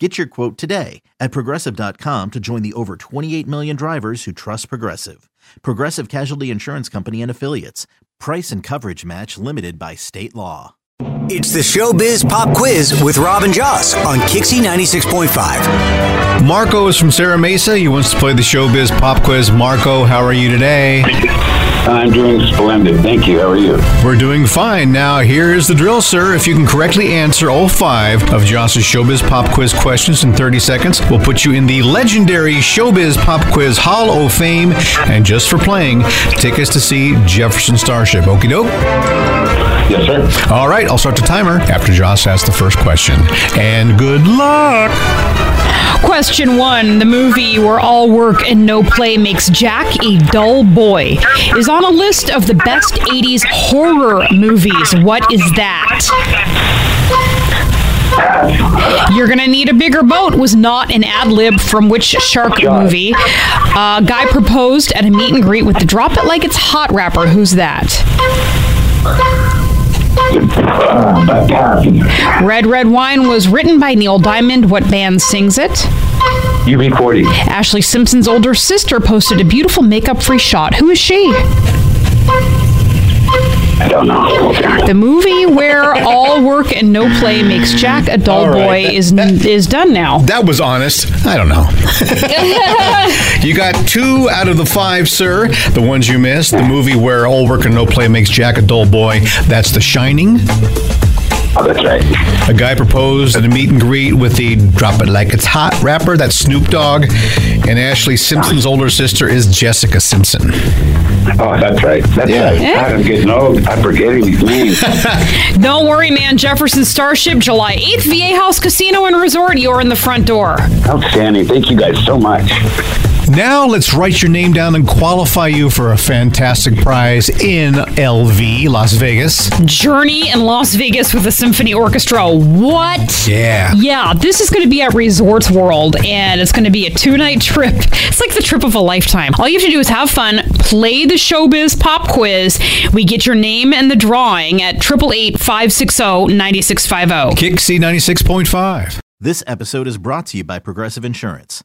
Get your quote today at progressive.com to join the over 28 million drivers who trust Progressive. Progressive Casualty Insurance Company and Affiliates. Price and coverage match limited by state law. It's the Showbiz Pop Quiz with Robin Joss on KyXy 96.5. Marco is from Serra Mesa. He wants to play the Showbiz Pop Quiz. Marco, how are you today? I'm doing splendid. Thank you. How are you? We're doing fine. Now, here is the drill, sir. If you can correctly answer all five of Joss's Showbiz Pop Quiz questions in 30 seconds, we'll put you in the legendary Showbiz Pop Quiz Hall of Fame. And just for playing, tickets to see Jefferson Starship. Okie doke? Yes, sir. All right, I'll start the timer after Joss asks the first question. And good luck. Question one The movie where all work and no play makes Jack a dull boy is on a list of the best 80s horror movies. What is that? You're gonna need a bigger boat was not an ad lib from which shark movie? Uh, guy proposed at a meet and greet with the drop it like it's hot rapper. Who's that? Red Red Wine was written by Neil Diamond. What band sings it? UB40. Ashlee Simpson's older sister posted a beautiful makeup free shot. Who is she? I don't know. The movie where all work and no play makes Jack a dull All right, boy that- is that- is done now. That was honest. I don't know. you got two out of the five, sir. The ones you missed. The movie where all work and no play makes Jack a dull boy. That's The Shining. Oh, that's right. A guy proposed at a meet and greet with the drop it like it's hot rapper. That's Snoop Dogg. And Ashlee Simpson's older sister is Jessica Simpson. Oh, that's right. That's Yeah. right. I'm getting old. I'm forgetting these names. Don't worry, man. Jefferson Starship, July 8th, Viejas Casino and Resort. You're in the front door. Outstanding. Thank you guys so much. Now let's write your name down and qualify you for a fantastic prize in LV, Las Vegas. Journey in Las Vegas with the Symphony Orchestra. What? Yeah. Yeah, this is going to be at Resorts World, and it's going to be a two night trip. It's like the trip of a lifetime. All you have to do is have fun, play the Showbiz Pop Quiz. We get your name and the drawing at 888 560 9650. KyXy 96.5. This episode is brought to you by Progressive Insurance.